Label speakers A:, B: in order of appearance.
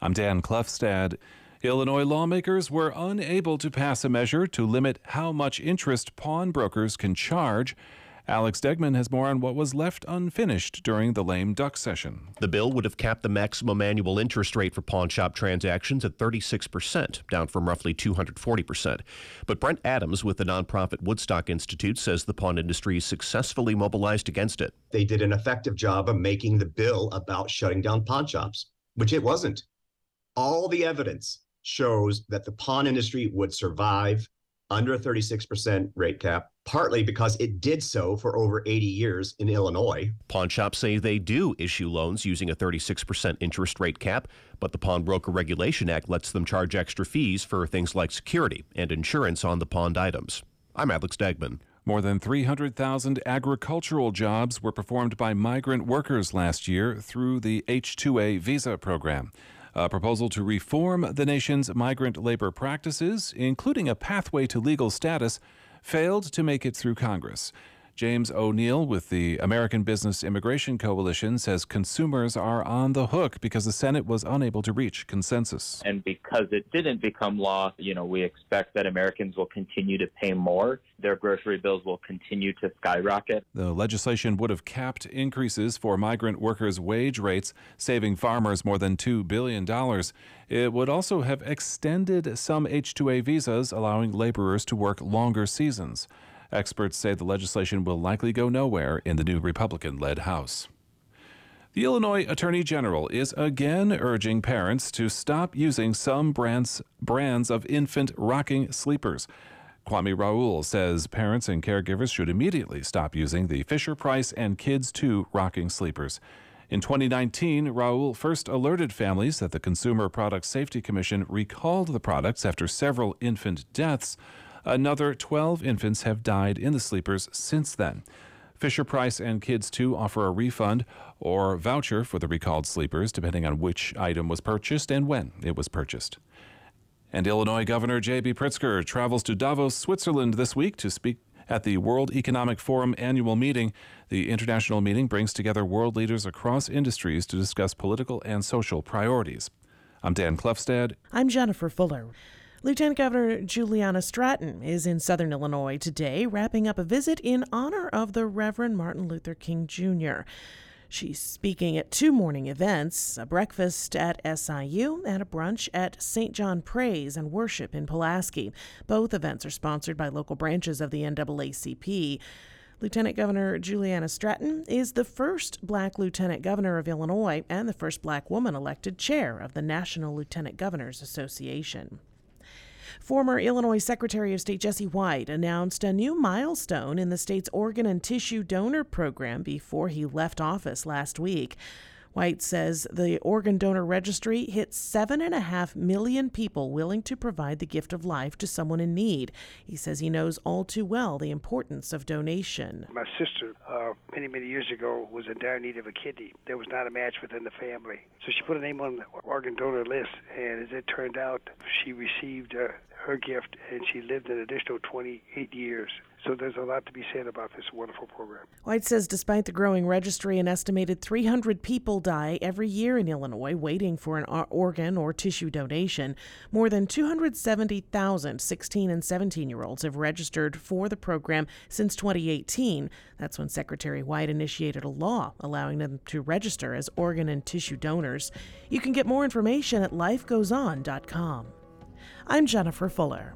A: I'm Dan Klefstad. Illinois lawmakers were unable to pass a measure to limit how much interest pawnbrokers can charge. Alex Degman has more on what was left unfinished during the lame duck session.
B: The bill would have capped the maximum annual interest rate for pawn shop transactions at 36%, down from roughly 240%. But Brent Adams with the nonprofit Woodstock Institute says the pawn industry successfully mobilized against it.
C: They did an effective job of making the bill about shutting down pawn shops, which it wasn't. All the evidence shows that the pawn industry would survive under a 36% rate cap, partly because it did so for over 80 years in Illinois.
B: Pawn shops say they do issue loans using a 36% interest rate cap, but the Pawnbroker Regulation Act lets them charge extra fees for things like security and insurance on the pawned items. I'm Alex Degman.
A: More than 300,000 agricultural jobs were performed by migrant workers last year through the H-2A visa program. A proposal to reform the nation's migrant labor practices, including a pathway to legal status, failed to make it through Congress. James O'Neill with the American Business Immigration Coalition says consumers are on the hook because the Senate was unable to reach consensus.
D: And because it didn't become law, you know, we expect that Americans will continue to pay more. Their grocery bills will continue to skyrocket.
A: The legislation would have capped increases for migrant workers' wage rates, saving farmers more than $2 billion. It would also have extended some H-2A visas, allowing laborers to work longer seasons. Experts say the legislation will likely go nowhere in the new Republican led House. The Illinois Attorney General is again urging parents to stop using some brands, brands of infant rocking sleepers. Kwame Raoul says parents and caregivers should immediately stop using the Fisher Price and Kids 2 rocking sleepers. In 2019, Raoul first alerted families that the Consumer Product Safety Commission recalled the products after several infant deaths. Another 12 infants have died in the sleepers since then. Fisher Price and Kids 2 offer a refund or voucher for the recalled sleepers, depending on which item was purchased and when it was purchased. And Illinois Governor J.B. Pritzker travels to Davos, Switzerland this week to speak at the World Economic Forum annual meeting. The international meeting brings together world leaders across industries to discuss political and social priorities. I'm Dan Klefstad.
E: I'm Jennifer Fuller. Lieutenant Governor Juliana Stratton is in southern Illinois today, wrapping up a visit in honor of the Reverend Martin Luther King Jr. She's speaking at two morning events a breakfast at SIU and a brunch at St. John Praise and Worship in Pulaski. Both events are sponsored by local branches of the NAACP. Lieutenant Governor Juliana Stratton is the first black lieutenant governor of Illinois and the first black woman elected chair of the National Lieutenant Governors Association. Former Illinois Secretary of State Jesse White announced a new milestone in the state's organ and tissue donor program before he left office last week. White says the organ donor registry hit seven and a half million people willing to provide the gift of life to someone in need. He says he knows all too well the importance of donation.
F: My sister, uh, many, many years ago, was in dire need of a kidney. There was not a match within the family. So she put a name on the organ donor list, and as it turned out, she received uh, her gift and she lived an additional 28 years. So there's a lot to be said about this wonderful program.
E: White says despite the growing registry, an estimated 300 people die every year in Illinois waiting for an organ or tissue donation. More than 270,000 16 and 17 year olds have registered for the program since 2018. That's when Secretary White initiated a law allowing them to register as organ and tissue donors. You can get more information at lifegoeson.com. I'm Jennifer Fuller.